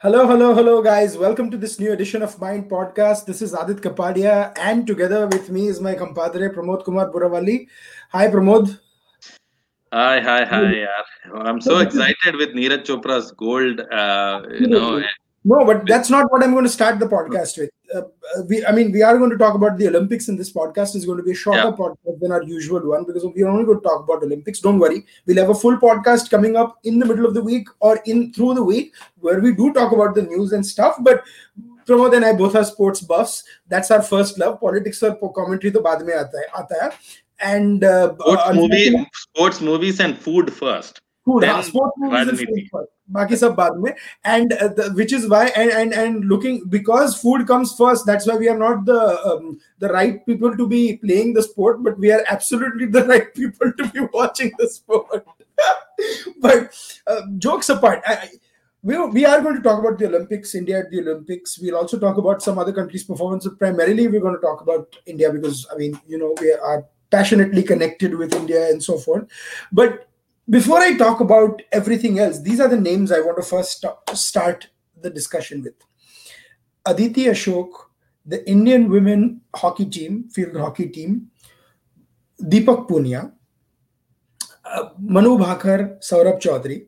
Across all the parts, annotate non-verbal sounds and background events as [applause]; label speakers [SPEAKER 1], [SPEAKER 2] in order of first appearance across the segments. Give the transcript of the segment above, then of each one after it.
[SPEAKER 1] Hello, hello, hello, guys. Welcome to this new edition of Mind Podcast. This is Aadit Kapadia, and together with me is my compadre Pramod Kumar Buravalli. Hi, Pramod.
[SPEAKER 2] Hi, hi, hi. Yeah. I'm so excited with Neeraj Chopra's gold. Uh, you know,
[SPEAKER 1] no, but that's not what I'm going to start the podcast with. Uh, uh, we, I mean, we are going to talk about the Olympics, and this podcast is going to be a shorter
[SPEAKER 2] yeah.
[SPEAKER 1] podcast than our usual one because we're only going to talk about Olympics. Don't worry, we'll have a full podcast coming up in the middle of the week or in through the week where we do talk about the news and stuff. But Pramod and I both are sports buffs. That's our first love. Politics or commentary to baad mein aata hai. And uh,
[SPEAKER 2] sports,
[SPEAKER 1] uh,
[SPEAKER 2] movie, sports movies and food first.
[SPEAKER 1] food
[SPEAKER 2] Then
[SPEAKER 1] हाँ, sports movies and
[SPEAKER 2] राजनीति.
[SPEAKER 1] food first. बाकी सब बाद में and uh, the, which is why and, and and looking because food comes first that's why we are not the um, the right people to be playing the sport but we are absolutely the right people to be watching the sport but uh, jokes apart I, I- we, we are going to talk about the Olympics, India at the Olympics. We'll also talk about some other countries' performance. But primarily, we're going to talk about India because, I mean, you know, we are passionately connected with India and so forth. But before I talk about everything else, these are the names I want to first sta- start the discussion with. Aditi Ashok, the Indian women hockey team, field hockey team, Deepak Punia, uh, Manu Bhaker, Saurabh Chaudhary.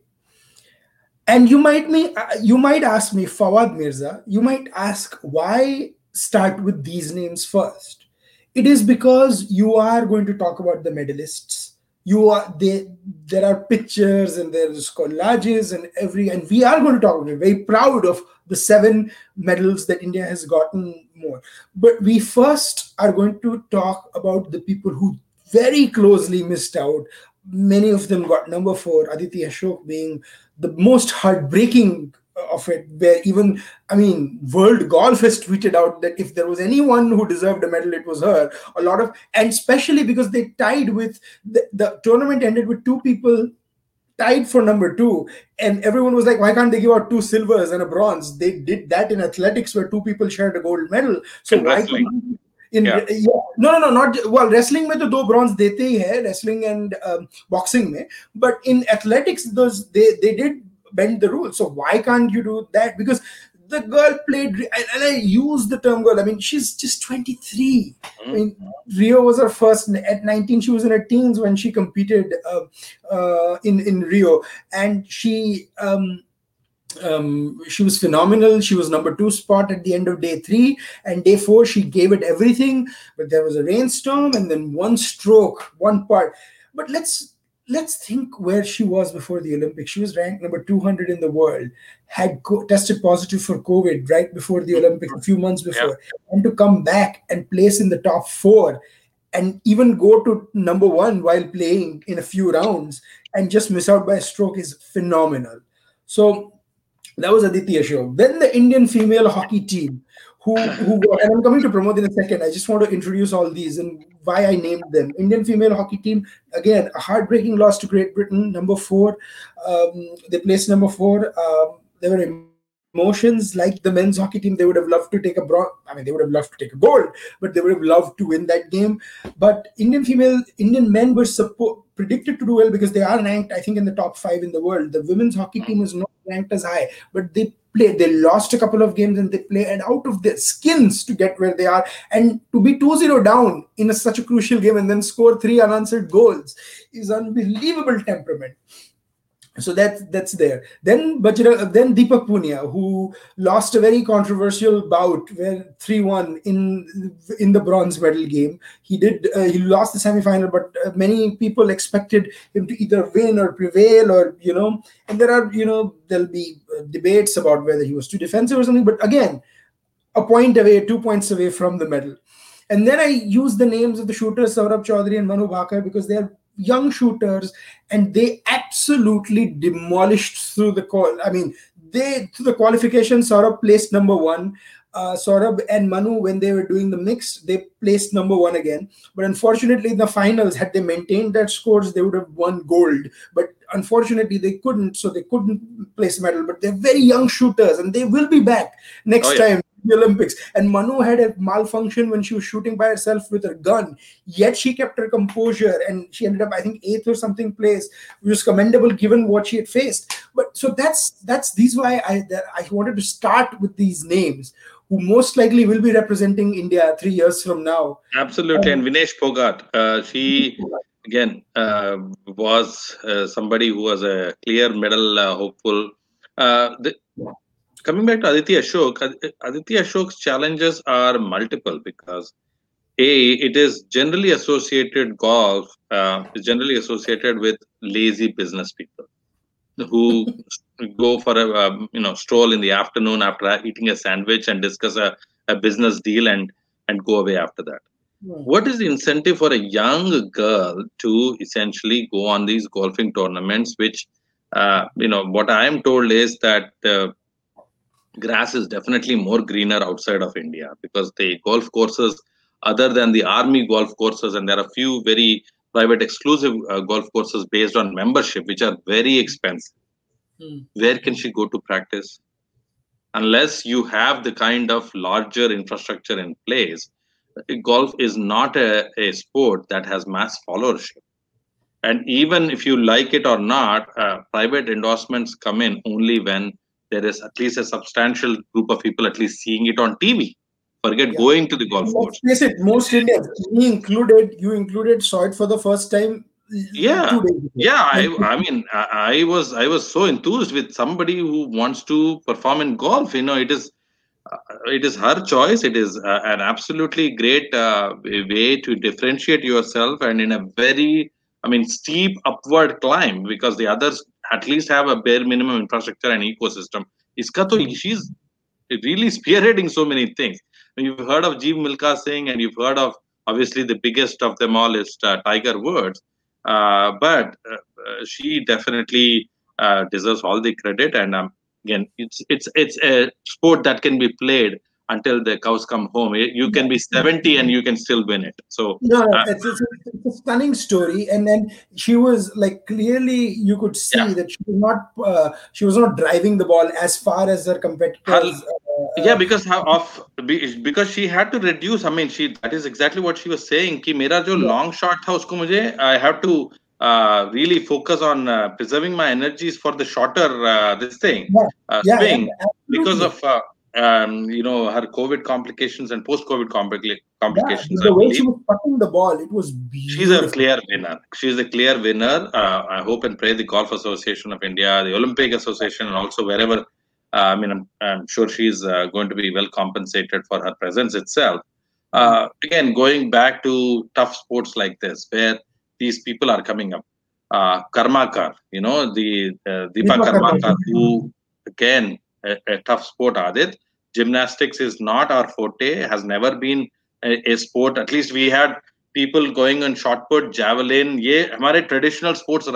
[SPEAKER 1] And you might me uh, you might ask me, Fawad Mirza, you might ask why start with these names first. It is because you are going to talk about the medalists. You are they there are pictures and there's collages and every and we are going to talk we're very proud of the seven medals that India has gotten more. But we first are going to talk about the people who very closely missed out. Many of them got number four, Aditi Ashok being the most heartbreaking of it, where even, I mean, World Golf has tweeted out that if there was anyone who deserved a medal, it was her. A lot of, and especially because they tied with the, the tournament ended with two people tied for number two and everyone was like why can't they give out two silvers and a bronze they did that in athletics where two people shared a gold medal so
[SPEAKER 2] In
[SPEAKER 1] why
[SPEAKER 2] wrestling.
[SPEAKER 1] couldn't- in
[SPEAKER 2] Yeah.
[SPEAKER 1] yeah. no no no not well wrestling में तो दो bronze देते ही है wrestling and um, boxing में but in athletics those they they did bend the rules so why can't you do that because the girl played and, I use the term girl I mean she's just 23 I mean, Rio was her first. At 19, she was in her teens when she competed uh, uh, in in Rio, and she um, um, she was phenomenal. She was number two spot at the end of day three, and day four she gave it everything. But there was a rainstorm, and then one stroke, one part. But let's let's think where she was before the Olympics. She was ranked number 200 in the world, had co- tested positive for COVID right before the Olympics, a few months before, and to come back and place in the top four and even go to number one while playing in a few rounds and just miss out by a stroke is phenomenal. So that was Aditi Ashok. Then the Indian female hockey team, who who and I'm coming to Pramod in a second. I just want to introduce all these and why I named them. Indian female hockey team again a heartbreaking loss to Great Britain, number four. Um, they placed number four. Um, they were emotions like the men's hockey team. They would have loved to take a bronze. I mean, they would have loved to take a gold, but they would have loved to win that game. But Indian female, Indian men were suppo- predicted to do well because they are ranked, I think, in the top five in the world. The women's hockey team is not ranked as high, but they played. They lost a couple of games and they play and out of their skins to get where they are. And to be 2-0 down in a, such a crucial game and then score three unanswered goals is unbelievable temperament so that's that's there. Then Bajrang, then Deepak Punia who lost a very controversial bout where 3-1 in in the bronze medal game. He did uh, he lost the semi-final but uh, many people expected him to either win or prevail or you know and there are you know there'll be uh, debates about whether he was too defensive or something but again a point away two points away from the medal. And then I use the names of the shooters Saurabh Chaudhary and Manu Bhaker because they're young shooters and they absolutely demolished through the call. I mean, they through the qualification, Saurabh placed number one. Uh, Saurabh and Manu, when they were doing the mix, they placed number one again. But unfortunately, in the finals, had they maintained that scores, they would have won gold. But unfortunately, they couldn't, so they couldn't place medal. But they're very young shooters, and they will be back next
[SPEAKER 2] Oh, yeah.
[SPEAKER 1] time the Olympics. And Manu had a malfunction when she was shooting by herself with her gun. Yet she kept her composure and she ended up, I think, eighth or something place, which was commendable given what she had faced. But so that's that's these why I I wanted to start with these names who most likely will be representing India three years from now.
[SPEAKER 2] Absolutely, um, and Vinesh Phogat, uh, she again uh, was uh, somebody who was a clear medal uh, hopeful. Uh, the, coming back to Aditi Ashok, Aditi Ashok's challenges are multiple because a it is generally associated golf uh, is generally associated with lazy business people who go for a um, you know stroll in the afternoon after eating a sandwich and discuss a, a business deal and and go away after that. What is the incentive for a young girl to essentially go on these golfing tournaments which uh, you know what i am told is that uh, grass is definitely more greener outside of india because the golf courses other than the army golf courses and there are a few very private exclusive uh, golf courses based on membership which are very expensive hmm. where can she go to practice unless you have the kind of larger infrastructure in place golf is not a, a sport that has mass followership. And even if you like it or not, uh, private endorsements come in only when there is at least a substantial group of people at least seeing it on TV. Forget yeah. going to the golf Let's course.
[SPEAKER 1] Face it, most Indians, me included, you included, saw it for the first time.
[SPEAKER 2] Yeah, yeah. I, I mean, I, I was, I was so enthused with somebody who wants to perform in golf. You know, it is uh, it is her choice it is uh, an absolutely great uh, way to differentiate yourself and in a very i mean steep upward climb because the others at least have a bare minimum infrastructure and ecosystem. Iska to she's really spearheading so many things. You've heard of Jeev Milkha Singh and you've heard of obviously the biggest of them all is uh, Tiger Woods. Uh, but uh, she definitely deserves all the credit and I'm again it's it's it's a sport that can be played until the cows come home you can be 70 and you can still win it so
[SPEAKER 1] no, uh, it's, it's, it's, a stunning story and then she was like clearly you could see yeah. that she was not uh, she was not driving the ball as far as her competitors her, uh,
[SPEAKER 2] yeah because of because she had to reduce i mean she that is exactly what she was saying ki mera jo yeah. long shot tha usko mujhe i have to uh, really focus on uh, preserving my energies for the shorter uh, this thing yeah. Uh, yeah, swing yeah, because of uh, um, you know her COVID complications and post-COVID complica- complications.
[SPEAKER 1] the way she was putting the ball, it was beautiful.
[SPEAKER 2] She's a clear winner. She's a clear winner. Uh, I hope and pray the Golf Association of India, the Olympic Association, and also wherever. I mean, I'm, I'm sure she's going to be well compensated for her presence itself. again, going back to tough sports like this, where these people are coming up. Uh, Karmakar, you know, the uh, Deepa Karmakar, who again a, tough sport, Aadit. Gymnastics is not our forte, has never been a, a sport. At least we had people going on shot put, javelin. Ye हमारे traditional sports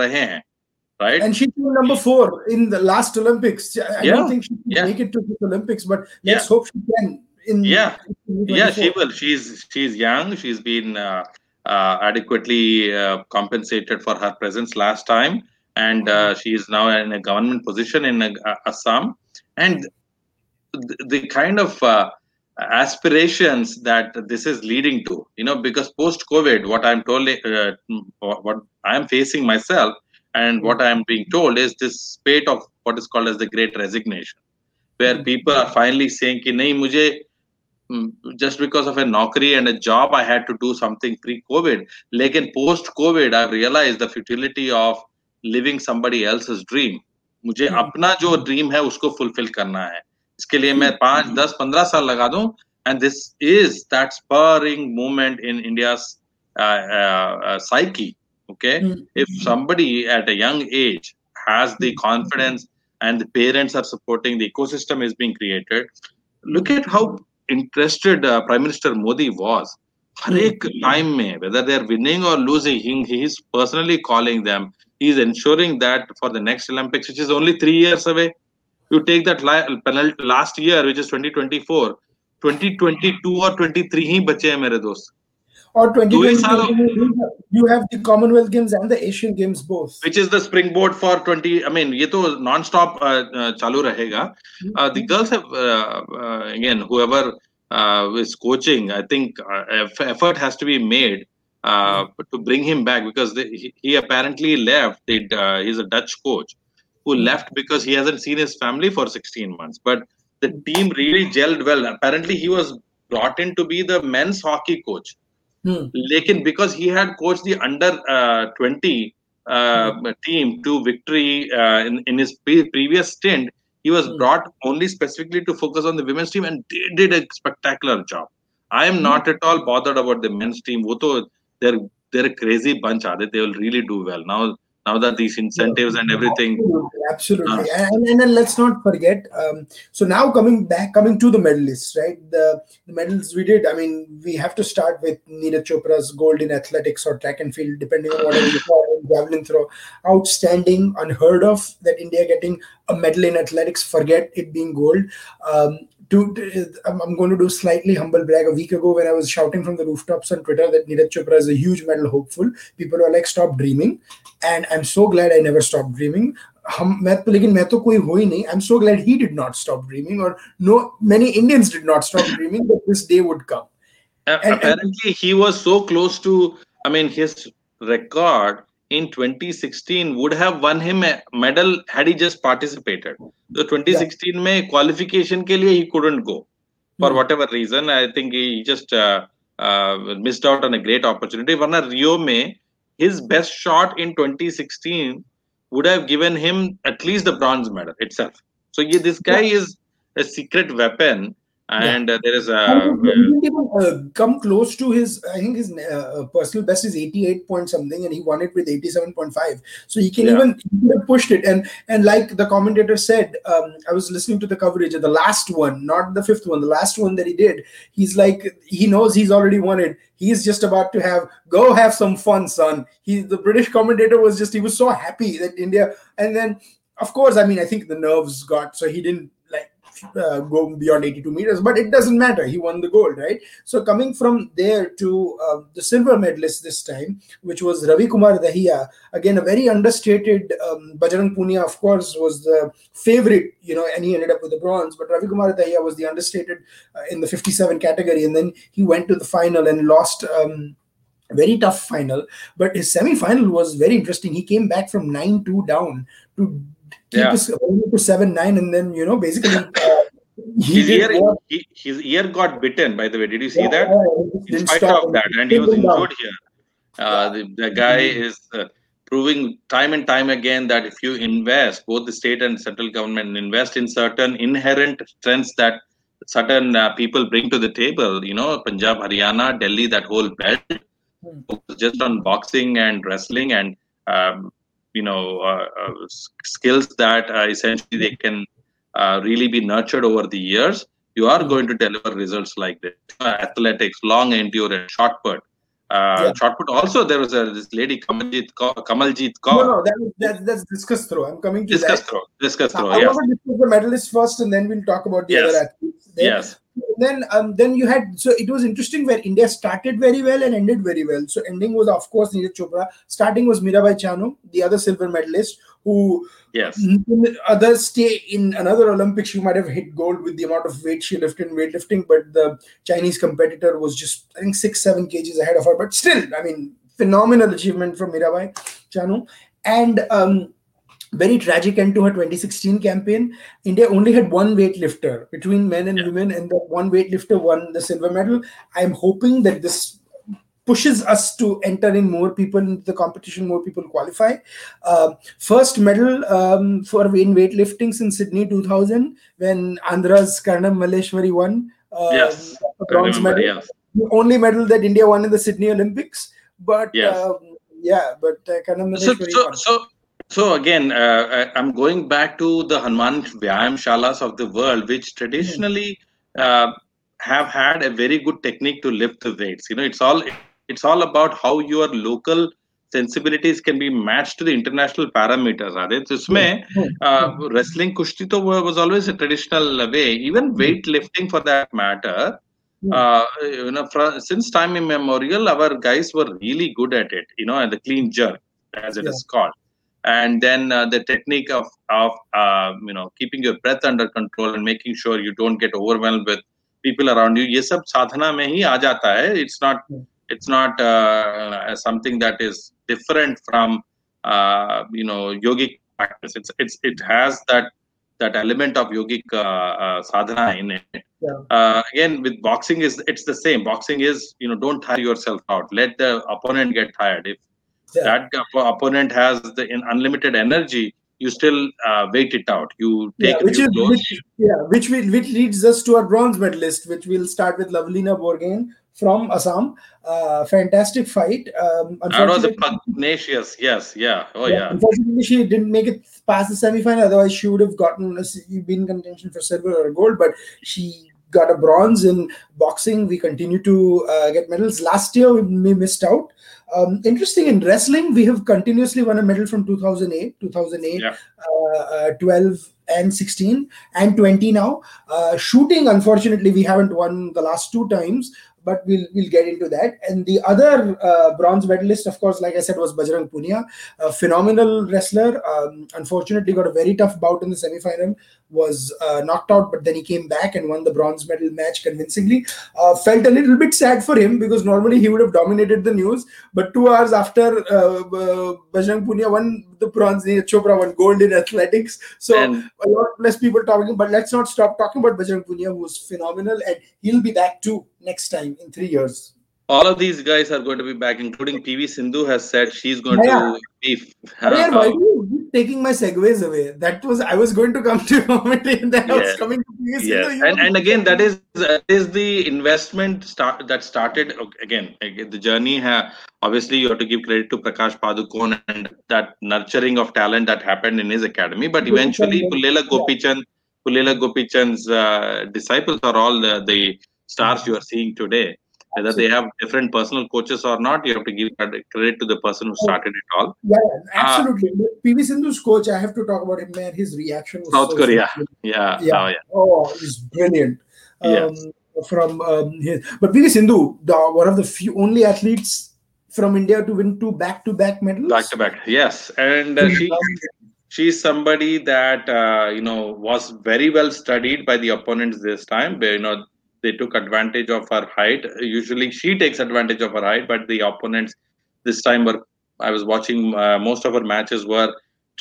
[SPEAKER 2] Right.
[SPEAKER 1] And she came number four in the last Olympics. I yeah. don't think she can yeah. make it to the Olympics, but let's hope she can. In,
[SPEAKER 2] yeah, yeah, she will. She's she's young. She's been uh, uh, adequately uh, compensated for her presence last time, and mm-hmm. uh, she is now in a government position in uh, Assam. And the, the kind of aspirations that this is leading to you know because post covid what i'm told uh, what i'm facing myself and what i'm being told is this spate of what is called as the great resignation where people are finally saying ki nahi mujhe Mm, just because of a naukri and a job i had to do something pre covid lekin post covid i realized the futility of living somebody else's dream मुझे अपना जो dream है उसको fulfil करना है इसके लिए मैं पाँच दस पंद्रह साल लगा दूँ is that spurring moment in india's uh, uh, psyche okay mm-hmm. if somebody at a young age has the confidence and the parents are supporting the ecosystem is being created look at how interested uh, Prime Minister Modi was. हर एक time में are winning or losing he, he is personally calling them he is ensuring that for the next olympics which is only 3 years away you take that penalty last year which is 2024 2022 or 23 ही बचे हैं मेरे दोस्त
[SPEAKER 1] or 2020
[SPEAKER 2] साल हो-
[SPEAKER 1] you have the Commonwealth Games and the Asian Games both.
[SPEAKER 2] which is the springboard for 20 i mean ye to non-stop uh, uh, chalu rahega uh, the girls have uh, uh, again whoever uh, is coaching i think uh, eff- effort has to be made uh, to bring him back because they, he, he apparently left. Uh, he's a Dutch coach who left because he hasn't seen his family for 16 months. But the team really gelled well. Apparently, he was brought in to be the men's hockey coach.
[SPEAKER 1] Hmm.
[SPEAKER 2] Lekin, because he had coached the under uh, 20 uh, hmm. team to victory uh, in, in his pre- previous stint, he was
[SPEAKER 1] hmm.
[SPEAKER 2] brought only specifically to focus on the women's team and they did a spectacular job. I am not at all bothered about the men's team. वो तो they're they're a crazy bunch, are they? They will really do well now. Now that these incentives and everything,
[SPEAKER 1] Absolutely, absolutely. And, and then let's not forget. Um, so now coming back, coming to the medalists, right? The, the medals we did. I mean, we have to start with Neeraj Chopra's gold in athletics or track and field, depending on whatever you call it. Javelin throw, outstanding, unheard of that India getting a medal in athletics. Forget it being gold. Um, to, to- I'm I'm going to do slightly humble brag. A week ago, when I was shouting from the rooftops on Twitter that Neeraj Chopra is a huge medal hopeful, people were like, "Stop dreaming." And I'm so glad I never stopped dreaming. हम मैं तो लेकिन मैं तो कोई हुई नहीं I am so glad he did not stop dreaming और know many Indians did not stop dreaming that this day would come
[SPEAKER 2] uh,
[SPEAKER 1] And-
[SPEAKER 2] apparently he was so close to. I mean, his record in 2016 would have won him a medal had he just participated. So 2016 में qualification के लिए he couldn't go for
[SPEAKER 1] Hmm.
[SPEAKER 2] whatever reason. I think he just uh, uh, missed out on a great opportunity. वरना Rio में his best shot in 2016 would have given him at least the bronze medal itself. So yeah, this guy is a secret weapon, and uh, there is a.
[SPEAKER 1] he uh, come close to his i think his uh, personal best is 88 point something and he won it with 87.5 so he can
[SPEAKER 2] Yeah.
[SPEAKER 1] even he pushed it. And and like the commentator said um, i was listening to the coverage of the last one not the fifth one the last one that he did. He's like he knows he's already won it. He's just about to have go have some fun son. He the british commentator was just he was so happy that india and then of course i mean i think the nerves got so he didn't like uh, go beyond 82 meters but it doesn't matter. He won the gold right? So coming from there to uh, the silver medalist this time which was ravi kumar dahiya again a very understated um, bajrang punia of course was the favorite you know and he ended up with the bronze but ravi kumar dahiya was the understated uh, in the 57 category and then he went to the final and lost um, very tough final but his semi-final was very interesting. He came back from 9-2 down to keep
[SPEAKER 2] Yeah.
[SPEAKER 1] his opponent to 7-9 and then you know basically [laughs] uh, he
[SPEAKER 2] his ear,
[SPEAKER 1] what-
[SPEAKER 2] he, his ear got bitten. By the way, did you see
[SPEAKER 1] Yeah,
[SPEAKER 2] that?
[SPEAKER 1] yeah,
[SPEAKER 2] In spite of that, and he was
[SPEAKER 1] Still down.
[SPEAKER 2] injured here. Uh, the, the guy is uh, proving time and time again that if you invest, both the state and central government invest in certain inherent strengths that certain uh, people bring to the table. You know, Punjab, Haryana, Delhi, that whole belt,
[SPEAKER 1] Hmm.
[SPEAKER 2] just on boxing and wrestling and um, you know uh, uh, skills that uh, essentially they can uh, really be nurtured over the years. You are
[SPEAKER 1] Hmm.
[SPEAKER 2] going to deliver results like this. Uh, athletics, long endurance, shot put. Uh,
[SPEAKER 1] Yeah.
[SPEAKER 2] Shot put. Also, there was a this lady Kamaljit Kaur. Kamaljit
[SPEAKER 1] No,
[SPEAKER 2] Kaur.
[SPEAKER 1] no, that, that, that's discus throw. I'm coming to
[SPEAKER 2] Discuss
[SPEAKER 1] that.
[SPEAKER 2] throw. Discus throw.
[SPEAKER 1] I want to discuss the medalists first, and then we'll talk about the
[SPEAKER 2] Yes.
[SPEAKER 1] other athletes. Then,
[SPEAKER 2] Yes.
[SPEAKER 1] Then, um, then you had so it was interesting where India started very well and ended very well. So ending was of course Neeraj Chopra. Starting was Mirabai Chanu, the other silver medalist, who
[SPEAKER 2] Yes.
[SPEAKER 1] in other stay in another Olympics she might have hit gold with the amount of weight she lifted in weightlifting, but the Chinese competitor was just I think six seven kgs ahead of her. But still, I mean, phenomenal achievement from Mirabai Chanu, and um, very tragic end to her 2016 campaign. India only had one weightlifter between men and
[SPEAKER 2] Yeah.
[SPEAKER 1] women, and the one weightlifter won the silver medal. I'm hoping that this pushes us to enter in more people into the competition, more people qualify. Uh, first medal um, for in weightlifting since Sydney 2000 when Andhra's Karnam Malleswari won. Uh,
[SPEAKER 2] Yes.
[SPEAKER 1] a
[SPEAKER 2] I
[SPEAKER 1] bronze
[SPEAKER 2] remember.
[SPEAKER 1] medal
[SPEAKER 2] Yes.
[SPEAKER 1] the only medal that India won in the Sydney Olympics. But
[SPEAKER 2] Yes.
[SPEAKER 1] um, yeah, but uh, Karnam
[SPEAKER 2] so, so,
[SPEAKER 1] won.
[SPEAKER 2] so, so again, uh, I'm going back to the Hanuman Vyayam Shalas of the world, which traditionally uh, have had a very good technique to lift the weights. You know, it's all it's all about how your local sensibilities can be matched to the international parameters. Are so, Usme, hmm. uh, wrestling kushti was always a traditional way, even hmm. weightlifting for that matter. Hmm. Uh, you know, since time immemorial, our guys were really good at it. You know, at the clean jerk, as it
[SPEAKER 1] yeah.
[SPEAKER 2] is called and then uh, the technique of of uh, you know keeping your breath under control and making sure you don't get overwhelmed with people around you. ये सब साधना में ही आ जाता है. It's not
[SPEAKER 1] Yeah.
[SPEAKER 2] it's not uh, something that is different from uh, you know yogic practice. It's it's it has that that element of yogic uh, uh, sadhana in it.
[SPEAKER 1] Yeah.
[SPEAKER 2] Uh, again, with boxing is it's the same. Boxing is you know don't tire yourself out. Let the opponent get tired. If
[SPEAKER 1] Yeah.
[SPEAKER 2] that op- opponent has the in unlimited energy, you still uh, wait it out. You take
[SPEAKER 1] Yeah, which is
[SPEAKER 2] blows.
[SPEAKER 1] which, yeah, which will which leads us to our bronze medalist, which we'll start with Lovlina Borgohain from Assam. Uh, fantastic fight. Um,
[SPEAKER 2] That was a pugnacious. Yes. Yeah. Oh
[SPEAKER 1] Yeah,
[SPEAKER 2] yeah.
[SPEAKER 1] Unfortunately, she didn't make it past the semi-final. Otherwise, she would have gotten been in contention for silver or gold. But she got a bronze in boxing. We continue to uh, get medals. Last year, we missed out. Um, interesting in wrestling, we have continuously won a medal from 2008, 2008,
[SPEAKER 2] Yeah.
[SPEAKER 1] uh, uh, 12, and 16, and 20 now. Uh, shooting, unfortunately, we haven't won the last two times but we'll we'll get into that. And the other uh, bronze medalist, of course, like I said, was Bajrang Punia, a phenomenal wrestler. Um, unfortunately, got a very tough bout in the semi-final. Was uh, knocked out, but then he came back and won the bronze medal match convincingly. Uh, felt a little bit sad for him because normally he would have dominated the news. But two hours after uh, uh, Bajrang Punia won the bronze, Chopra won gold in athletics. So
[SPEAKER 2] And
[SPEAKER 1] a lot less people talking. But let's not stop talking about Bajrang Punia, who was phenomenal, and he'll be back too next time in three years.
[SPEAKER 2] All of these guys are going to be back, including PV Sindhu has said she's going
[SPEAKER 1] Yeah.
[SPEAKER 2] to be.
[SPEAKER 1] Why do you taking my segues away? That was I was going to come to [laughs] comedy and then I was coming to PV Sindhu,
[SPEAKER 2] yes
[SPEAKER 1] you
[SPEAKER 2] and, and again that is that is the investment start that started again again, the journey ha, obviously you have to give credit to prakash padukone and that nurturing of talent that happened in his academy but eventually pulela gopichand pulela gopichand's uh, disciples are all the, the stars you are seeing today whether they have different personal coaches or not you have to give credit to the person who started it all
[SPEAKER 1] Yeah, yeah, absolutely. PV Sindhu's coach, I have to talk about him, man. His reaction was
[SPEAKER 2] South
[SPEAKER 1] so
[SPEAKER 2] Korea.
[SPEAKER 1] simple.
[SPEAKER 2] yeah
[SPEAKER 1] Yeah.
[SPEAKER 2] oh, yeah
[SPEAKER 1] Oh, he's brilliant. Um,
[SPEAKER 2] Yes.
[SPEAKER 1] From um, his, but PV Sindhu, the, one of the few only athletes from India to win two back-to-back medals.
[SPEAKER 2] back to back yes and uh, she she's somebody that uh, you know was very well studied by the opponents this time you know they took advantage of her height usually she takes advantage of her height but the opponents this time were i was watching uh, most of her matches were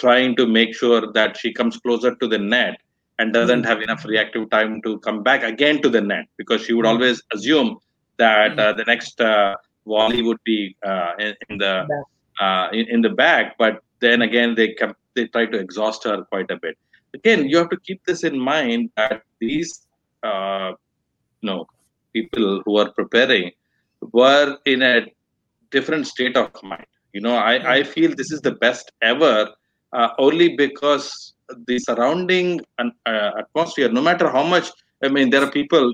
[SPEAKER 2] trying to make sure that she comes closer to the net and doesn't have enough reactive time to come back again to the net because she would
[SPEAKER 1] Mm.
[SPEAKER 2] always assume that uh, the next uh, volley would be uh, in, in the
[SPEAKER 1] Back.
[SPEAKER 2] uh, in, in the back, but then again they come, they try to exhaust her quite a bit. Again, you have to keep this in mind that these uh, know people who are preparing were in a different state of mind. You know i, I feel this is the best ever uh, only because the surrounding uh, atmosphere no matter how much i mean there are people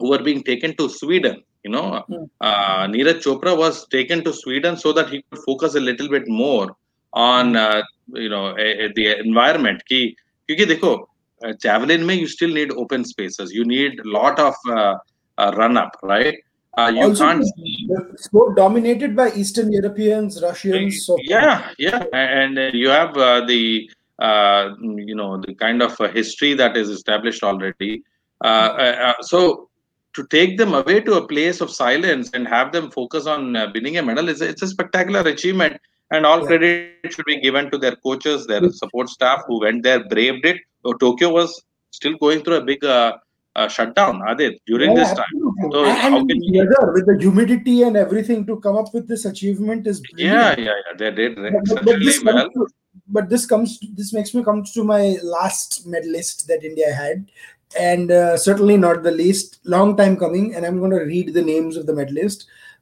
[SPEAKER 2] who are being taken to sweden you know.
[SPEAKER 1] Hmm.
[SPEAKER 2] Uh, neeraj chopra was taken to sweden so that he could focus a little bit more on hmm. uh, you know a, a, the environment. Ki क्योंकि देखो uh, javelin may you still need open spaces. You need lot of uh, uh, run up right? Uh, you
[SPEAKER 1] also,
[SPEAKER 2] can't
[SPEAKER 1] sport dominated by eastern europeans russians so
[SPEAKER 2] yeah yeah and uh, you have uh, the uh, you know the kind of history that is established already. So to take them away to a place of silence and have them focus on winning a medal is it's a spectacular achievement and all
[SPEAKER 1] Yeah.
[SPEAKER 2] credit should be given to their coaches their support staff who went there braved it oh, tokyo was still going through a big uh, uh, shutdown Aadit, during
[SPEAKER 1] Yeah,
[SPEAKER 2] this time
[SPEAKER 1] absolutely.
[SPEAKER 2] So
[SPEAKER 1] and
[SPEAKER 2] how can
[SPEAKER 1] the
[SPEAKER 2] you-
[SPEAKER 1] weather, with the humidity and everything to come up with this achievement is
[SPEAKER 2] yeah
[SPEAKER 1] brilliant.
[SPEAKER 2] yeah yeah they did
[SPEAKER 1] But, but, this
[SPEAKER 2] well
[SPEAKER 1] comes to, but this comes this makes me come to my last medalist that India had, and uh, certainly not the least. Long time coming, and I'm going to read the names of the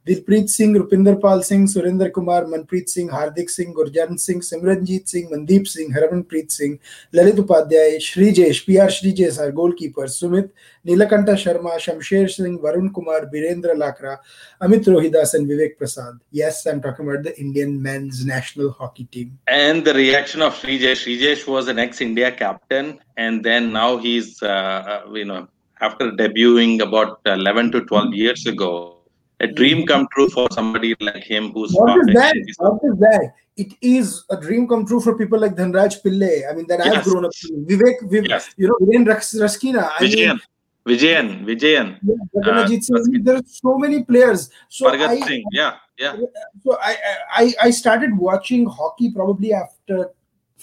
[SPEAKER 1] medalist. Dilpreet Singh, Rupinder Pal Singh, Surinder Kumar, Manpreet Singh, Hardik Singh, Gurjant Singh, Simranjeet Singh, Mandeep Singh, Harmanpreet Singh, Lalit Upadhyay, Sreejesh, PR Sreejesh, our goalkeeper, Sumit, Nilakanta Sharma, Shamsher Singh, Varun Kumar, Birendra Lakra, Amit Rohidas, and Vivek Prasad. Yes, I'm talking about the Indian men's national hockey team.
[SPEAKER 2] and the reaction of Sreejesh. Sreejesh was an ex-India captain, and then now he's uh, uh, you know after debuting about 11 to 12 years ago, a dream come true for somebody like him who's
[SPEAKER 1] What is that? What is that? It is a dream come true for people like Dhanraj Pillay. I mean, that I've grown up to. Vivek, Viv,
[SPEAKER 2] Yes.
[SPEAKER 1] you know, Viren Ras- Rasquinha. I
[SPEAKER 2] Vijayan,
[SPEAKER 1] mean,
[SPEAKER 2] Vijayan, Vijayan,
[SPEAKER 1] yeah, uh, Singh. There are so many players. So I,
[SPEAKER 2] Singh. Yeah, yeah.
[SPEAKER 1] so I, I I started watching hockey probably after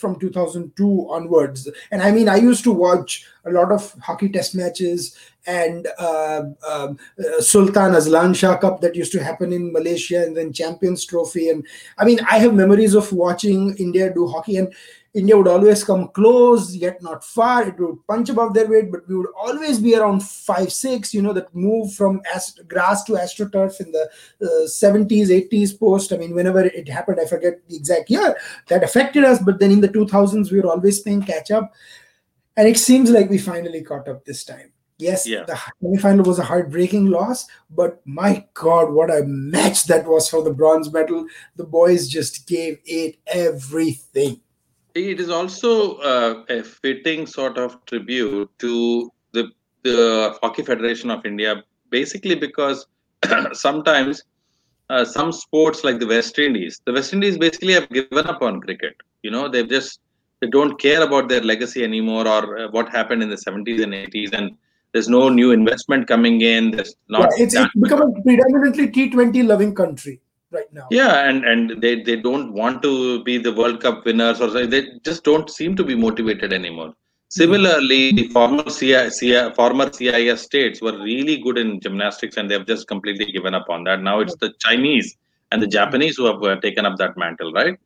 [SPEAKER 1] from 2002 onwards. And i mean i used to watch a lot of hockey test matches and uh, um, uh, sultan azlan shah cup that used to happen in malaysia and then champions trophy. And i mean i have memories of watching india do hockey. And India would always come close, yet not far. It would punch above their weight, but we would always be around five, six. You know, that move from ast- grass to astroturf in the uh, 70s, 80s post. I mean, whenever it happened, I forget the exact year that affected us. But then in the 2000s, we were always playing catch up. And it seems like we finally caught up this time. Yes,
[SPEAKER 2] Yeah.
[SPEAKER 1] the semifinal was a heartbreaking loss, but my God, what a match that was for the bronze medal. The boys just gave it everything.
[SPEAKER 2] It is also uh, a fitting sort of tribute to the, the Hockey Federation of India, basically because [clears throat] sometimes uh, some sports like the West Indies, the West Indies basically have given up on cricket. You know, they've just they don't care about their legacy anymore or uh, what happened in the 70s and 80s, and there's no new investment coming in. There's not
[SPEAKER 1] Yeah, it's, it's become a predominantly T20 loving country right now.
[SPEAKER 2] yeah and and they they don't want to be the world cup winners or they just don't seem to be motivated anymore. Similarly the former CI, CI, former cis states were really good in gymnastics and they've just completely given up on that. Now it's the chinese and the japanese who have uh, taken up that mantle right?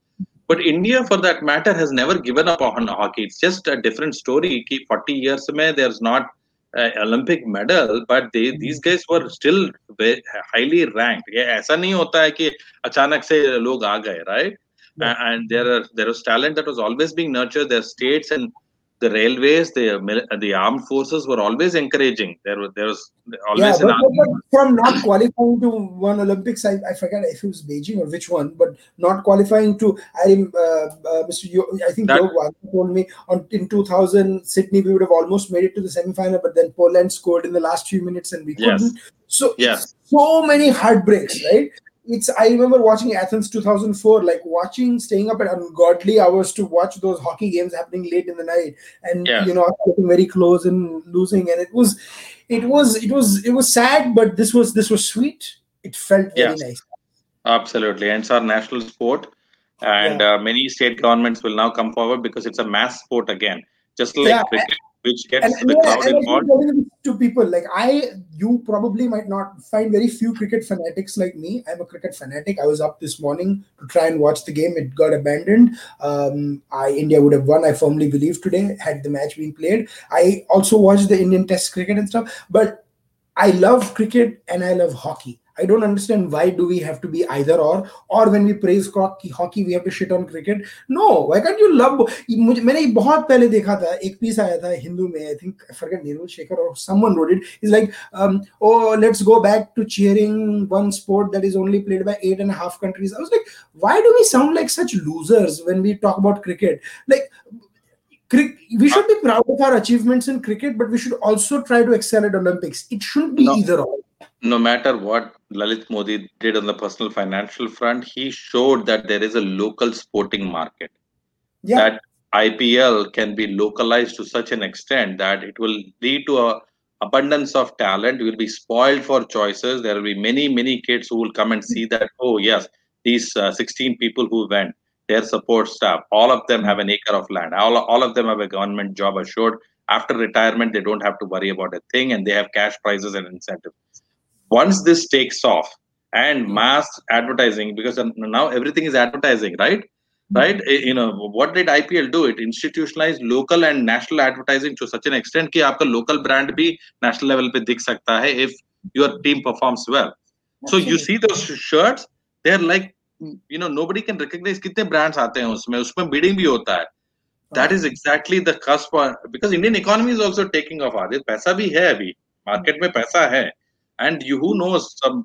[SPEAKER 2] But india for that matter has never given up on hockey. It's just a different story. Ki 40 years mein there's not uh, olympic medal but they these guys were still very highly ranked ये ऐसा नहीं होता है कि अचानक से लोग आ गए right
[SPEAKER 1] Yeah.
[SPEAKER 2] and there are there was talent that was always being nurtured their states and the railways the the armed forces were always encouraging there was there was
[SPEAKER 1] Yeah,
[SPEAKER 2] always
[SPEAKER 1] but,
[SPEAKER 2] an
[SPEAKER 1] but, but from not qualifying to one Olympics, I, I forget if it was Beijing or which one, but not qualifying to, I uh, uh, Mr. Yo, I think
[SPEAKER 2] That-
[SPEAKER 1] Wagner told me on in 2000 Sydney we would have almost made it to the semi-final, but then Poland scored in the last few minutes and we couldn't. So
[SPEAKER 2] Yes.
[SPEAKER 1] so many heartbreaks, right? It's I remember watching Athens 2004, like watching, staying up at ungodly hours to watch those hockey games happening late in the night, and
[SPEAKER 2] Yeah.
[SPEAKER 1] you know getting very close and losing, and it was, it was, it was, it was sad, but this was this was sweet. It felt very nice.
[SPEAKER 2] Absolutely. And it's our national sport. And uh, many state governments will now come forward because it's a mass sport again. Just like
[SPEAKER 1] Yeah,
[SPEAKER 2] cricket, which gets
[SPEAKER 1] And,
[SPEAKER 2] the crowd involved.
[SPEAKER 1] keep telling this to people like I, you probably might not find very few cricket fanatics like me. I'm a cricket fanatic. I was up this morning to try and watch the game. It got abandoned. Um, I India would have won. I firmly believe today had the match been played. I also watched the Indian Test cricket and stuff. But I love cricket and I love hockey. I don't understand why do we have to be either or or when we praise hockey hockey we have to shit on cricket no why can't you love मुझे मैंने ये बहुत पहले देखा था एक piece आया था हिंदू में I think I forget Neeraj Shekhar or someone wrote it he's like um, oh let's go back to cheering one sport that is only played by eight and a half countries i was like why do we sound like such losers when we talk about cricket like cric- we should be proud of our achievements in cricket but we should also try to excel at olympics it shouldn't be
[SPEAKER 2] No.
[SPEAKER 1] either or
[SPEAKER 2] no matter what Lalit Modi did on the personal financial front, he showed that there is a local sporting market.
[SPEAKER 1] yeah
[SPEAKER 2] That IPL can be localized to such an extent that it will lead to a abundance of talent. You will be spoiled for choices. There will be many, many kids who will come and see that. Oh yes, these uh, 16 people who went, their support staff, all of them have an acre of land. All, all of them have a government job assured. After retirement, they don't have to worry about a thing and they have cash prizes and incentives. Once this takes off and mass advertising, because now everything is advertising, right? Hmm. Right? Eh, you know, what did IPL do? It institutionalized local and national advertising to such an extent that your local brand be national level pe dikh sakta hai if your team performs well. So you see those shirts, they're like you know nobody can recognize कितने brands आते हैं उसमें उसमें bidding भी होता है that is exactly the cusp on- because indian economy is also taking off Aditya पैसा भी है अभी market में पैसा है and you who knows some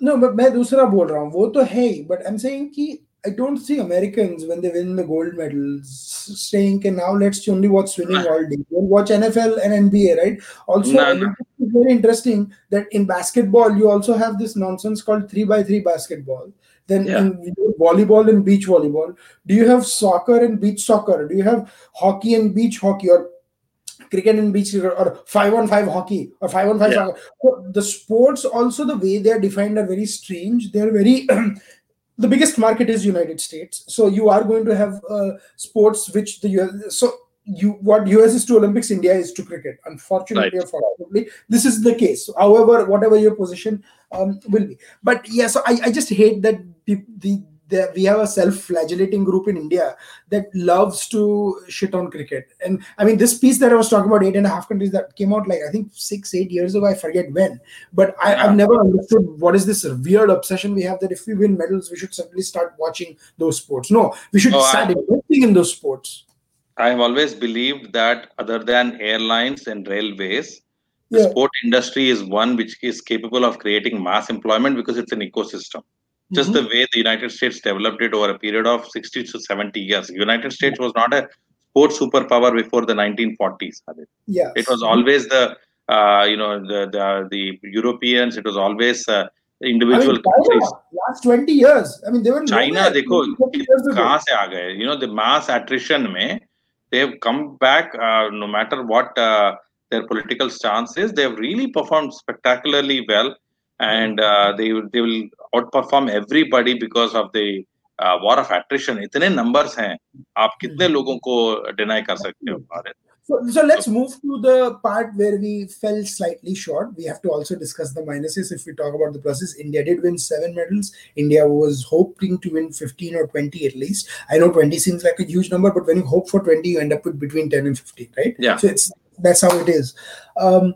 [SPEAKER 1] no but मैं दूसरा बोल रहा हूँ वो तो है ही but I'm saying कि I don't see Americans when they win the gold medals saying, "Okay, now let's only watch swimming all day. We'll watch NFL and NBA, right?" Also,
[SPEAKER 2] No, no.
[SPEAKER 1] it's very interesting that in basketball you also have this nonsense called three by three basketball. Then
[SPEAKER 2] Yeah.
[SPEAKER 1] in volleyball and beach volleyball, do you have soccer and beach soccer? Do you have hockey and beach hockey or cricket and beach cricket or five on five hockey or five on five
[SPEAKER 2] Yeah.
[SPEAKER 1] soccer? So the sports also the way they are defined are very strange. They're very [clears throat] the biggest market is United States, so you are going to have uh, sports which the US. So you what US is to Olympics, India is to cricket. Unfortunately, or fortunately, this is the case. However, whatever your position um, will be, but yeah. So I, I just hate that the, the, the we have a self-flagellating group in India that loves to shit on cricket. And I mean, this piece that I was talking about, eight and a half countries that came out like I think six, eight years ago. I forget when, but I,
[SPEAKER 2] Yeah.
[SPEAKER 1] I've never understood what is this weird obsession we have that if we win medals, we should suddenly start watching those sports. No, we should
[SPEAKER 2] Oh, I-
[SPEAKER 1] start investing in those sports.
[SPEAKER 2] I have always believed that other than airlines and railways, the
[SPEAKER 1] Yeah.
[SPEAKER 2] sport industry is one which is capable of creating mass employment because it's an ecosystem. Just
[SPEAKER 1] Mhm.
[SPEAKER 2] the way the United States developed it over a period of 60 to 70 years. United States was not a sports superpower before the 1940s. Adit.
[SPEAKER 1] yeah,
[SPEAKER 2] It was always the uh, you know the, the the Europeans. It was always uh,
[SPEAKER 1] I mean,
[SPEAKER 2] individual
[SPEAKER 1] China,
[SPEAKER 2] countries.
[SPEAKER 1] last 20 years. I mean, they were
[SPEAKER 2] China
[SPEAKER 1] nowhere
[SPEAKER 2] देखो
[SPEAKER 1] 20 years ago.
[SPEAKER 2] कहाँ से आ गए you know the mass attrition में they've come back uh, no matter what uh, their political stance is they've really performed spectacularly well and uh, they will- they will outperform everybody because of the uh, war of attrition इतने numbers हैं आप कितने लोगों को deny कर सकते हो Bharat
[SPEAKER 1] So, so let's move to the part where we fell slightly short. We have to also discuss the minuses if we talk about the pluses. India did win seven medals. India was hoping to win 15 or 20 at least. I know 20 seems like a huge number, but when you hope for 20, you end up with between 10 and 15, right?
[SPEAKER 2] Yeah.
[SPEAKER 1] So it's that's how it is. Um,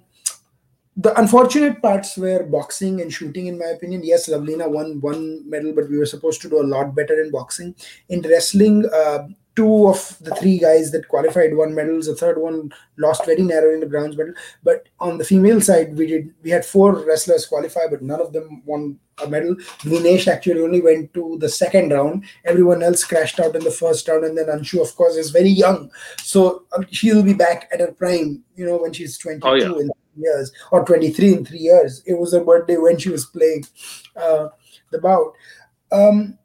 [SPEAKER 1] the unfortunate parts were boxing and shooting, in my opinion. Yes, Lovlina won one medal, but we were supposed to do a lot better in boxing. In wrestling, uh, two of the three guys that qualified won medals. The third one lost very narrow in the bronze medal. But on the female side, we did we had four wrestlers qualify, but none of them won a medal. Vinesh actually only went to the second round. Everyone else crashed out in the first round, and then Anshu, of course, is very young, so uh, she'll be back at her prime. You know, when she's twenty-two
[SPEAKER 2] Oh, yeah.
[SPEAKER 1] in three years or twenty-three in three years. It was her birthday when she was playing uh, the bout. Um,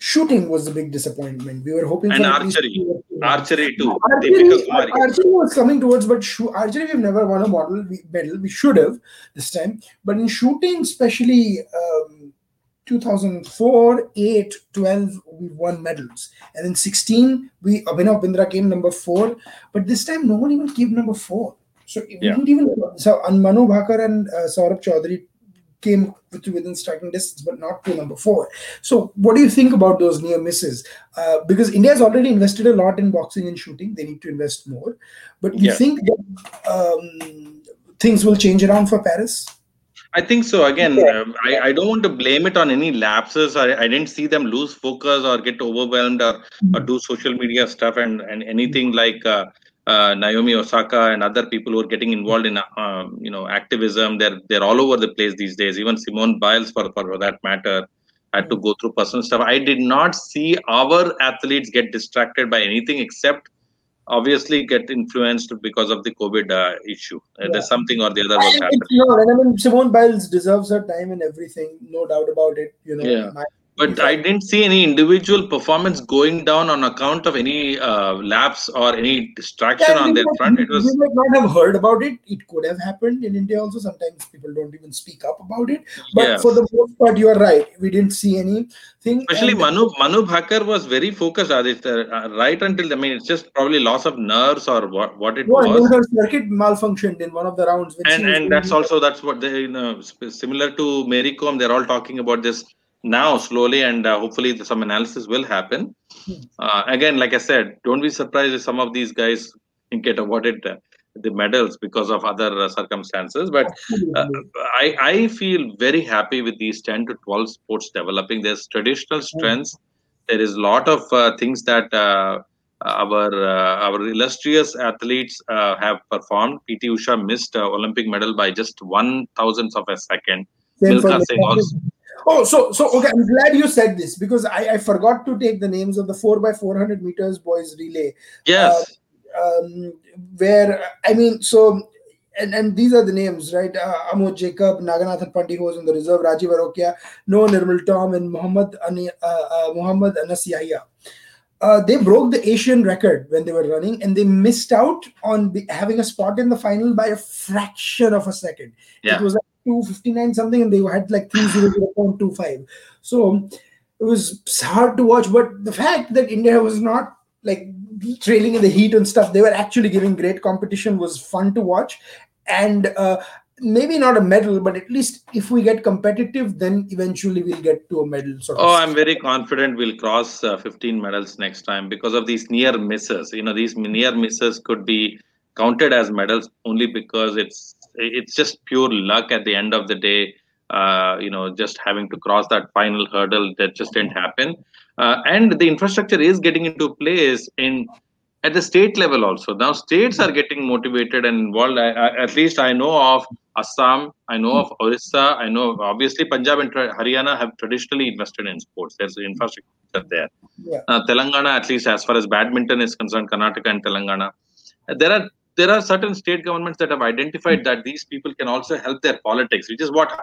[SPEAKER 1] shooting was a big disappointment. We were hoping
[SPEAKER 2] And
[SPEAKER 1] for at least
[SPEAKER 2] archery. archery too
[SPEAKER 1] Archery, archery was coming towards, but shoo- archery we've never won a model we- medal. We should have this time, but in shooting, especially um, 2004, 8, 12, we won medals, and in 16, we Abhinav Bindra came number four, but this time no one even came number four. So we
[SPEAKER 2] Yeah.
[SPEAKER 1] didn't even so and Manu Bhaker and uh, Saurabh Chaudhary came with, within striking distance, but not to number four. So, what do you think about those near misses? Uh, because India has already invested a lot in boxing and shooting, they need to invest more. But you
[SPEAKER 2] Yes.
[SPEAKER 1] think that um, things will change around for Paris?
[SPEAKER 2] I think so. Again,
[SPEAKER 1] Yeah.
[SPEAKER 2] um, I, I don't want to blame it on any lapses. I, I didn't see them lose focus or get overwhelmed or, or do social media stuff and, and anything like uh, uh, Naomi Osaka and other people who are getting involved in um, you know activism. They're they're all over the place these days. Even Simone Biles, for for that matter, had to go through personal stuff. I did not see our athletes get distracted by anything except obviously get influenced because of the COVID uh, issue. Uh,
[SPEAKER 1] Yeah.
[SPEAKER 2] There's something or the other was happening.
[SPEAKER 1] not, and I mean, Simone Biles deserves her time and everything, no doubt about it. You know,
[SPEAKER 2] Yeah.
[SPEAKER 1] My-
[SPEAKER 2] But I didn't see any individual performance going down on account of any uh, lapse or any distraction
[SPEAKER 1] Yeah,
[SPEAKER 2] on their front. It
[SPEAKER 1] was
[SPEAKER 2] was
[SPEAKER 1] might not have heard about it. It could have happened in India also. Sometimes people don't even speak up about it. But
[SPEAKER 2] Yeah.
[SPEAKER 1] for the most part, you are right. We didn't see anything.
[SPEAKER 2] especially
[SPEAKER 1] and-
[SPEAKER 2] Manu Manu Bhaker was very focused. Aditya, uh, right until I mean, it's just probably loss of nerves or what what it
[SPEAKER 1] No, and
[SPEAKER 2] was.
[SPEAKER 1] her circuit malfunctioned in one of the rounds.
[SPEAKER 2] And and that's also that's what they you know similar to Mary. They're all talking about this now slowly, and uh, hopefully some analysis will happen.
[SPEAKER 1] Hmm.
[SPEAKER 2] Uh, again, like I said, don't be surprised if some of these guys get awarded uh, the medals because of other uh, circumstances. But uh, I, I feel very happy with these 10 to 12 sports developing. There's traditional strengths. There is a lot of uh, things that uh, our uh, our illustrious athletes uh, have performed. PT Usha missed uh, Olympic medal by just one thousandth of a second.
[SPEAKER 1] Same for
[SPEAKER 2] Milkha
[SPEAKER 1] Milkha
[SPEAKER 2] Singh also.
[SPEAKER 1] Oh, so so okay. I'm glad you said this because I, I forgot to take the names of the four by four hundred meters boys relay.
[SPEAKER 2] Yes.
[SPEAKER 1] Uh, um, where I mean, so and, and these are the names, right? Uh, Amoj Jacob, Naganathan Pandi who was in the reserve, Rajiv Arokia, Noah Nirmal Tom, and Muhammad Ani, uh, uh, Muhammad Anas Yahya. Uh, they broke the Asian record when they were running, and they missed out on the, having a spot in the final by a fraction of a second.
[SPEAKER 2] Yeah.
[SPEAKER 1] It was like 259 something, and they had like 300.25. So it was hard to watch. But the fact that India was not like trailing in the heat and stuff, they were actually giving great competition was fun to watch. And uh, maybe not a medal, but at least if we get competitive, then eventually we'll get to a medal. Sort of
[SPEAKER 2] Oh, I'm very confident we'll cross uh, 15 medals next time because of these near misses. You know, these near misses could be counted as medals only because it's it's just pure luck at the end of the day. Uh, you know, just having to cross that final hurdle that just didn't happen. Uh, and the infrastructure is getting into place in at the state level also. Now states are getting motivated and involved. I, I, at least I know of Assam, I know of Orissa, I know obviously Punjab and Haryana have traditionally invested in sports. There's infrastructure there.
[SPEAKER 1] Yeah.
[SPEAKER 2] Uh, Telangana, at least as far as badminton is concerned, Karnataka and Telangana, there are there are certain state governments that have identified that these people can also help their politics, which is what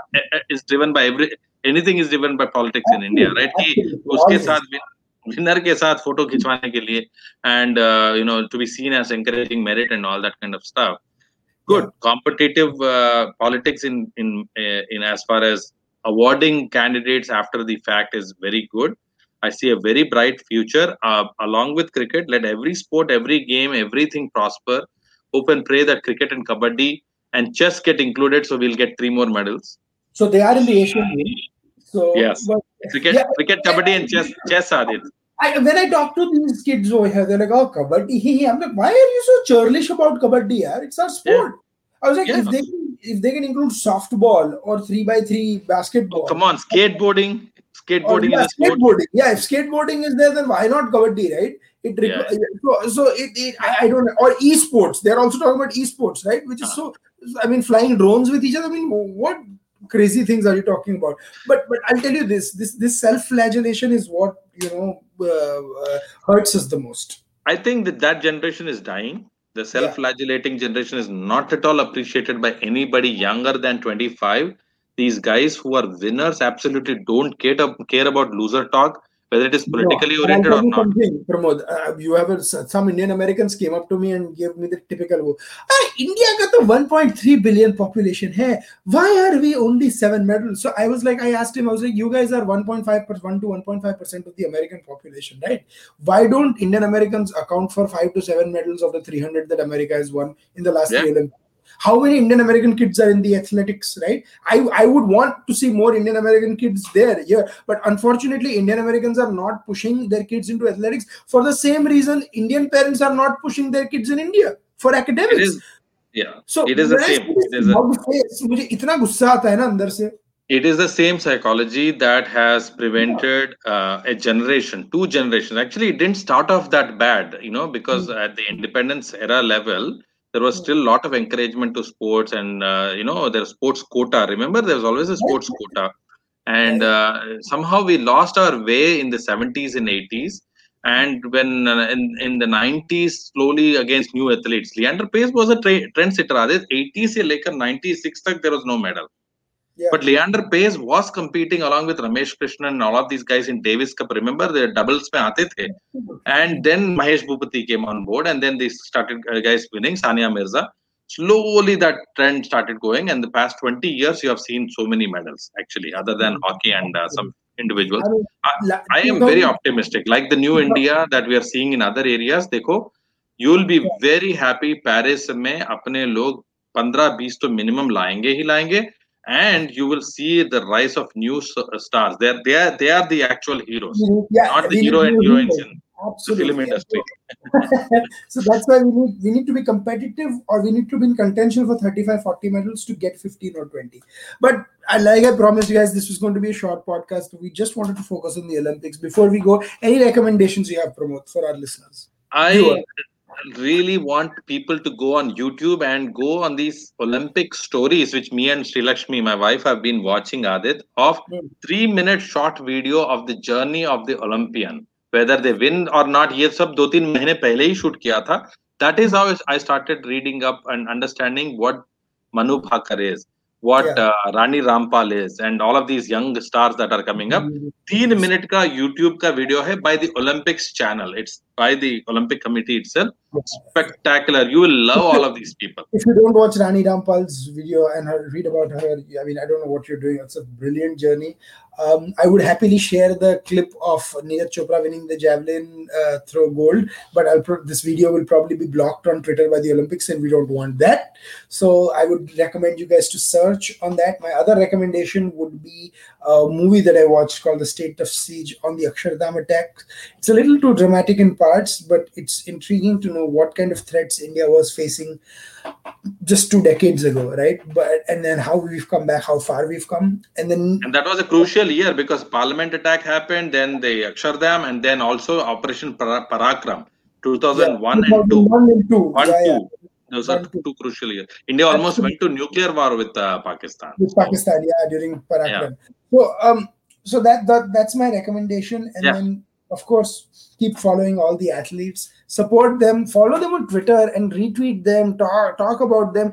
[SPEAKER 2] is driven by every anything is driven by politics in India, right? कि उसके साथ winner के साथ photo खिंचवाने के लिए and uh, you know to be seen as encouraging merit and all that kind of stuff. Good
[SPEAKER 1] Yeah.
[SPEAKER 2] competitive uh, politics in in uh, in as far as awarding candidates after the fact is very good. I see a very bright future. Uh, along with cricket, let every sport, every game, everything prosper. Hope and pray that cricket and kabaddi and chess get included, so we'll get three more medals.
[SPEAKER 1] So they are in the Asian game. So
[SPEAKER 2] Yes.
[SPEAKER 1] but-
[SPEAKER 2] Cricket,
[SPEAKER 1] Yeah.
[SPEAKER 2] cricket, kabaddi, and chess. Chess are it.
[SPEAKER 1] I, when I talk to these kids over here, they're like, "Oh, kabaddi." I'm like, "Why are you so churlish about kabaddi? Yaar? It's our sport." I was like,
[SPEAKER 2] Yeah.
[SPEAKER 1] "If they can, if they can include softball or three by three basketball,
[SPEAKER 2] Oh, come on, skateboarding. Skateboarding
[SPEAKER 1] yeah,
[SPEAKER 2] is
[SPEAKER 1] skateboarding. Yeah, if skateboarding is there, then why not kabaddi, right? It requ- so, so it, it I, I don't know. Or esports. They're also talking about esports, right? Which is so. I mean, flying drones with each other. I mean, what crazy things are you talking about? But but I'll tell you this: this this self-flagellation is what you know uh, uh, hurts us the most.
[SPEAKER 2] I think that that generation is dying. The self-flagellating generation is not at all appreciated by anybody younger than 25. These guys who are winners absolutely don't care, care about loser talk, whether it is politically
[SPEAKER 1] No,
[SPEAKER 2] oriented or not.
[SPEAKER 1] Pramod, uh, you have a, some Indian Americans came up to me and gave me the typical wo, "Ah, India got the 1.3 billion population. Hey, why are we only seven medals? So I was like, I asked him, I was like, you guys are 1.5 per, 1 to 1.5 percent of the American population, right? Why don't Indian Americans account for five to seven medals of the 300 that America has won in the last
[SPEAKER 2] Yeah.
[SPEAKER 1] three Olympics? How many Indian American kids are in the athletics, right? I, I would want to see more Indian American kids there, yeah. But unfortunately, Indian Americans are not pushing their kids into athletics for the same reason Indian parents are not pushing their kids in India for
[SPEAKER 2] It
[SPEAKER 1] academics.
[SPEAKER 2] is, yeah,
[SPEAKER 1] so
[SPEAKER 2] it is the
[SPEAKER 1] when I
[SPEAKER 2] same.
[SPEAKER 1] see this
[SPEAKER 2] It is, a,
[SPEAKER 1] bug face, मुझे इतना गुस्सा आता है ना अंदर से
[SPEAKER 2] it is the same psychology that has prevented uh, a generation, two generations. Actually, it didn't start off that bad, you know, because at the independence era level, there was still a lot of encouragement to sports and uh, you know there's sports quota. Remember there was always a sports quota. And uh, somehow we lost our way in the 70s and 80s and when uh, in, in the 90s slowly against new athletes Leander Paes was a tra- trendsetter. 80s se lekar 96 there was no medal.
[SPEAKER 1] Yeah.
[SPEAKER 2] But Leander Paes was competing along with Ramesh Krishnan and all of these guys in Davis Cup. Remember, the doubles mein aate the. And then Mahesh Bhupathi came on board, and then they started uh, guys winning. Sania Mirza. Slowly, that trend started going, and the past 20 years, you have seen so many medals actually, other than hockey and uh, some individuals.
[SPEAKER 1] I,
[SPEAKER 2] I, am very optimistic. Like the new India that we are seeing in other areas, देखो, you will be very happy. Paris में अपने लोग 15-20 तो minimum लाएंगे ही लाएंगे and you will see the rise of new uh, stars. They are they are they are the actual heroes, mm-hmm.
[SPEAKER 1] yeah,
[SPEAKER 2] not the hero and heroines
[SPEAKER 1] heroes.
[SPEAKER 2] in the film industry. [laughs]
[SPEAKER 1] so that's why we need we need to be competitive or we need to be in contention for 35 40 medals to get 15 or 20 but I, like i promised you guys this was going to be a short podcast we just wanted to focus on the olympics before we go any recommendations you have Pramod for our listeners
[SPEAKER 2] I really want people to go on YouTube and go on these Olympic stories, which me and Sri Lakshmi, my wife, have been watching, Aadit, of
[SPEAKER 1] hmm.
[SPEAKER 2] three minute short video of the journey of the Olympian. Whether they win or not, Yes, सब दो तीन महीने पहले ही That is how I started reading up and understanding what Manu Bhaker is what
[SPEAKER 1] yeah.
[SPEAKER 2] uh, Rani Rampal is and all of these young stars that are coming up. Teen minute ka YouTube ka video hai by the Olympics channel. It's by the Olympic committee itself. Spectacular. You will love all of these people. [laughs]
[SPEAKER 1] If you don't watch Rani Rampal's video and read about her, I mean, I don't know what you're doing. It's a brilliant journey. Um, I would happily share the clip of Neeraj Chopra winning the javelin uh, throw gold, but I'll pro- this video will probably be blocked on Twitter by the Olympics, and we don't want that. So I would recommend you guys to search on that. My other recommendation would be a movie that I watched called The State of Siege on the Akshardham attack. It's a little too dramatic in parts, but it's intriguing to know what kind of threats India was facing just two decades ago, right? But and then how we've come back, how far we've come, and then
[SPEAKER 2] And that was a crucial year because Parliament attack happened, then the Akshardham, and then also Operation Parakram, 2001 and 2.
[SPEAKER 1] and 2.
[SPEAKER 2] One,
[SPEAKER 1] yeah, yeah.
[SPEAKER 2] two. Those are
[SPEAKER 1] two.
[SPEAKER 2] crucial years. India almost went to nuclear war with uh, Pakistan.
[SPEAKER 1] with Pakistan, yeah, during Parakram. So, um, so that, that that's my recommendation, and
[SPEAKER 2] Yeah.
[SPEAKER 1] then of course keep following all the athletes, support them, follow them on Twitter, and retweet them, talk talk about them.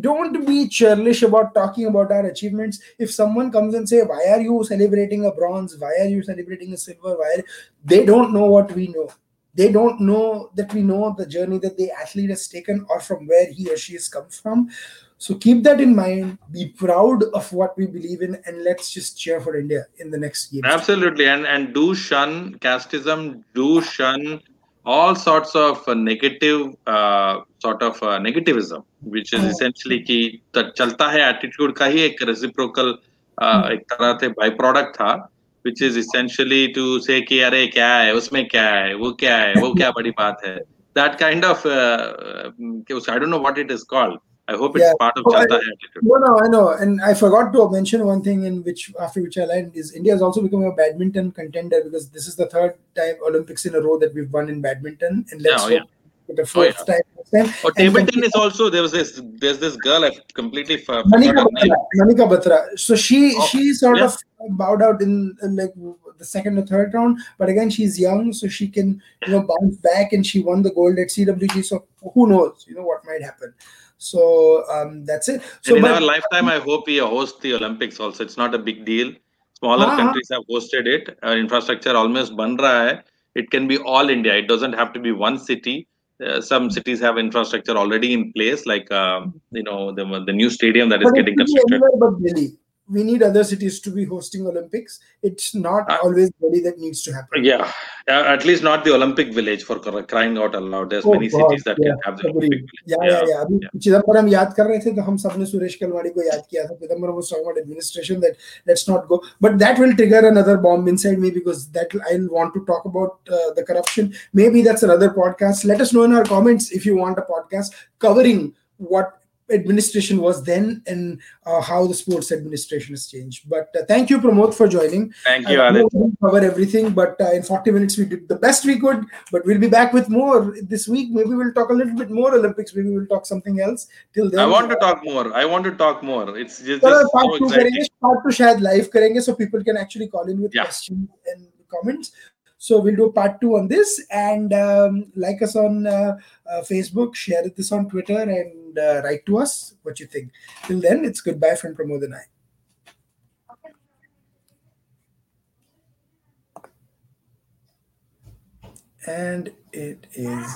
[SPEAKER 1] Don't be churlish about talking about our achievements. If someone comes and say, "Why are you celebrating a bronze? Why are you celebrating a silver? Why?" They don't know what we know They don't know that we know the journey that the athlete has taken or from where he or she has come from. So keep that in mind. Be proud of what we believe in, and let's just cheer for India in the next games.
[SPEAKER 2] Absolutely, and and do shun casteism. Do shun all sorts of uh, negative uh, sort of uh, negativism, which is
[SPEAKER 1] हाँ.
[SPEAKER 2] essentially कि त- चलता है attitude का ही एक reciprocal uh, एक तरह से by product था, which is essentially to say कि अरे क्या है उसमें क्या है वो क्या है वो क्या बड़ी बात है. That kind of uh, uh, I don't know what it is called. I hope it's
[SPEAKER 1] Yeah.
[SPEAKER 2] part of
[SPEAKER 1] Oh, I-
[SPEAKER 2] चलता है attitude.
[SPEAKER 1] No, no, I know, and I forgot to mention one thing in which after which I learned is India has also become a badminton contender because this is the third time Olympics in a row that we've won in badminton, and let's
[SPEAKER 2] Yeah, oh,
[SPEAKER 1] hope
[SPEAKER 2] yeah.
[SPEAKER 1] for the fourth time next time.
[SPEAKER 2] Or table
[SPEAKER 1] then-
[SPEAKER 2] tennis also. There was this. There's this girl. I completely for-
[SPEAKER 1] Manika
[SPEAKER 2] forgot name.
[SPEAKER 1] Batra. Manika Batra. So she
[SPEAKER 2] Oh,
[SPEAKER 1] she sort
[SPEAKER 2] yeah.
[SPEAKER 1] of bowed out in, in like the second or third round, but again she's young, so she can you know bounce back, and she won the gold at CWG. So who knows? You know what might happen. So um, that's it. So
[SPEAKER 2] and in
[SPEAKER 1] but-
[SPEAKER 2] our lifetime, I hope we host the Olympics also. It's not a big deal. Smaller
[SPEAKER 1] हाँ.
[SPEAKER 2] countries have hosted it. Our infrastructure almost ban raha hai. It can be all India. It doesn't have to be one city. Uh, some cities have infrastructure already in place, like um, you know the, the new stadium that is
[SPEAKER 1] But
[SPEAKER 2] getting constructed.
[SPEAKER 1] but Delhi We need other cities to be hosting Olympics. It's not
[SPEAKER 2] Uh,
[SPEAKER 1] always Delhi that needs to happen.
[SPEAKER 2] Yeah, uh, at least not the Olympic village for cr- crying out aloud. There's
[SPEAKER 1] Oh
[SPEAKER 2] many
[SPEAKER 1] God,
[SPEAKER 2] cities that
[SPEAKER 1] yeah,
[SPEAKER 2] can have the
[SPEAKER 1] agree.
[SPEAKER 2] Olympic village.
[SPEAKER 1] Yeah, yeah, yeah. अभी चिदम्बरम याद कर रहे थे तो हम सबने सुरेश कलवाड़ी को याद किया था Chidambaram was talking about administration that let's not go but that will trigger another bomb inside me because that I'll want to talk about uh, the corruption maybe that's another podcast let us know in our comments if you want a podcast covering what administration was then and uh, how the sports administration has changed. But uh, thank you, Pramod for joining.
[SPEAKER 2] Thank you,
[SPEAKER 1] Aadit. Cover everything, but uh, in 40 minutes we did the best we could. But we'll be back with more this week. Maybe we'll talk a little bit more Olympics. Maybe we'll talk something else. Till then,
[SPEAKER 2] I want to talk more. I want to talk more. It's just,
[SPEAKER 1] so
[SPEAKER 2] just
[SPEAKER 1] part
[SPEAKER 2] so
[SPEAKER 1] two, karenge, part to share live karenge, so people can actually call in with
[SPEAKER 2] yeah.
[SPEAKER 1] questions and comments. So we'll do part two on this and um, like us on uh, uh, Facebook, share this on Twitter, and uh, write to us what you think. Till then, it's goodbye from Pramod and I. And it is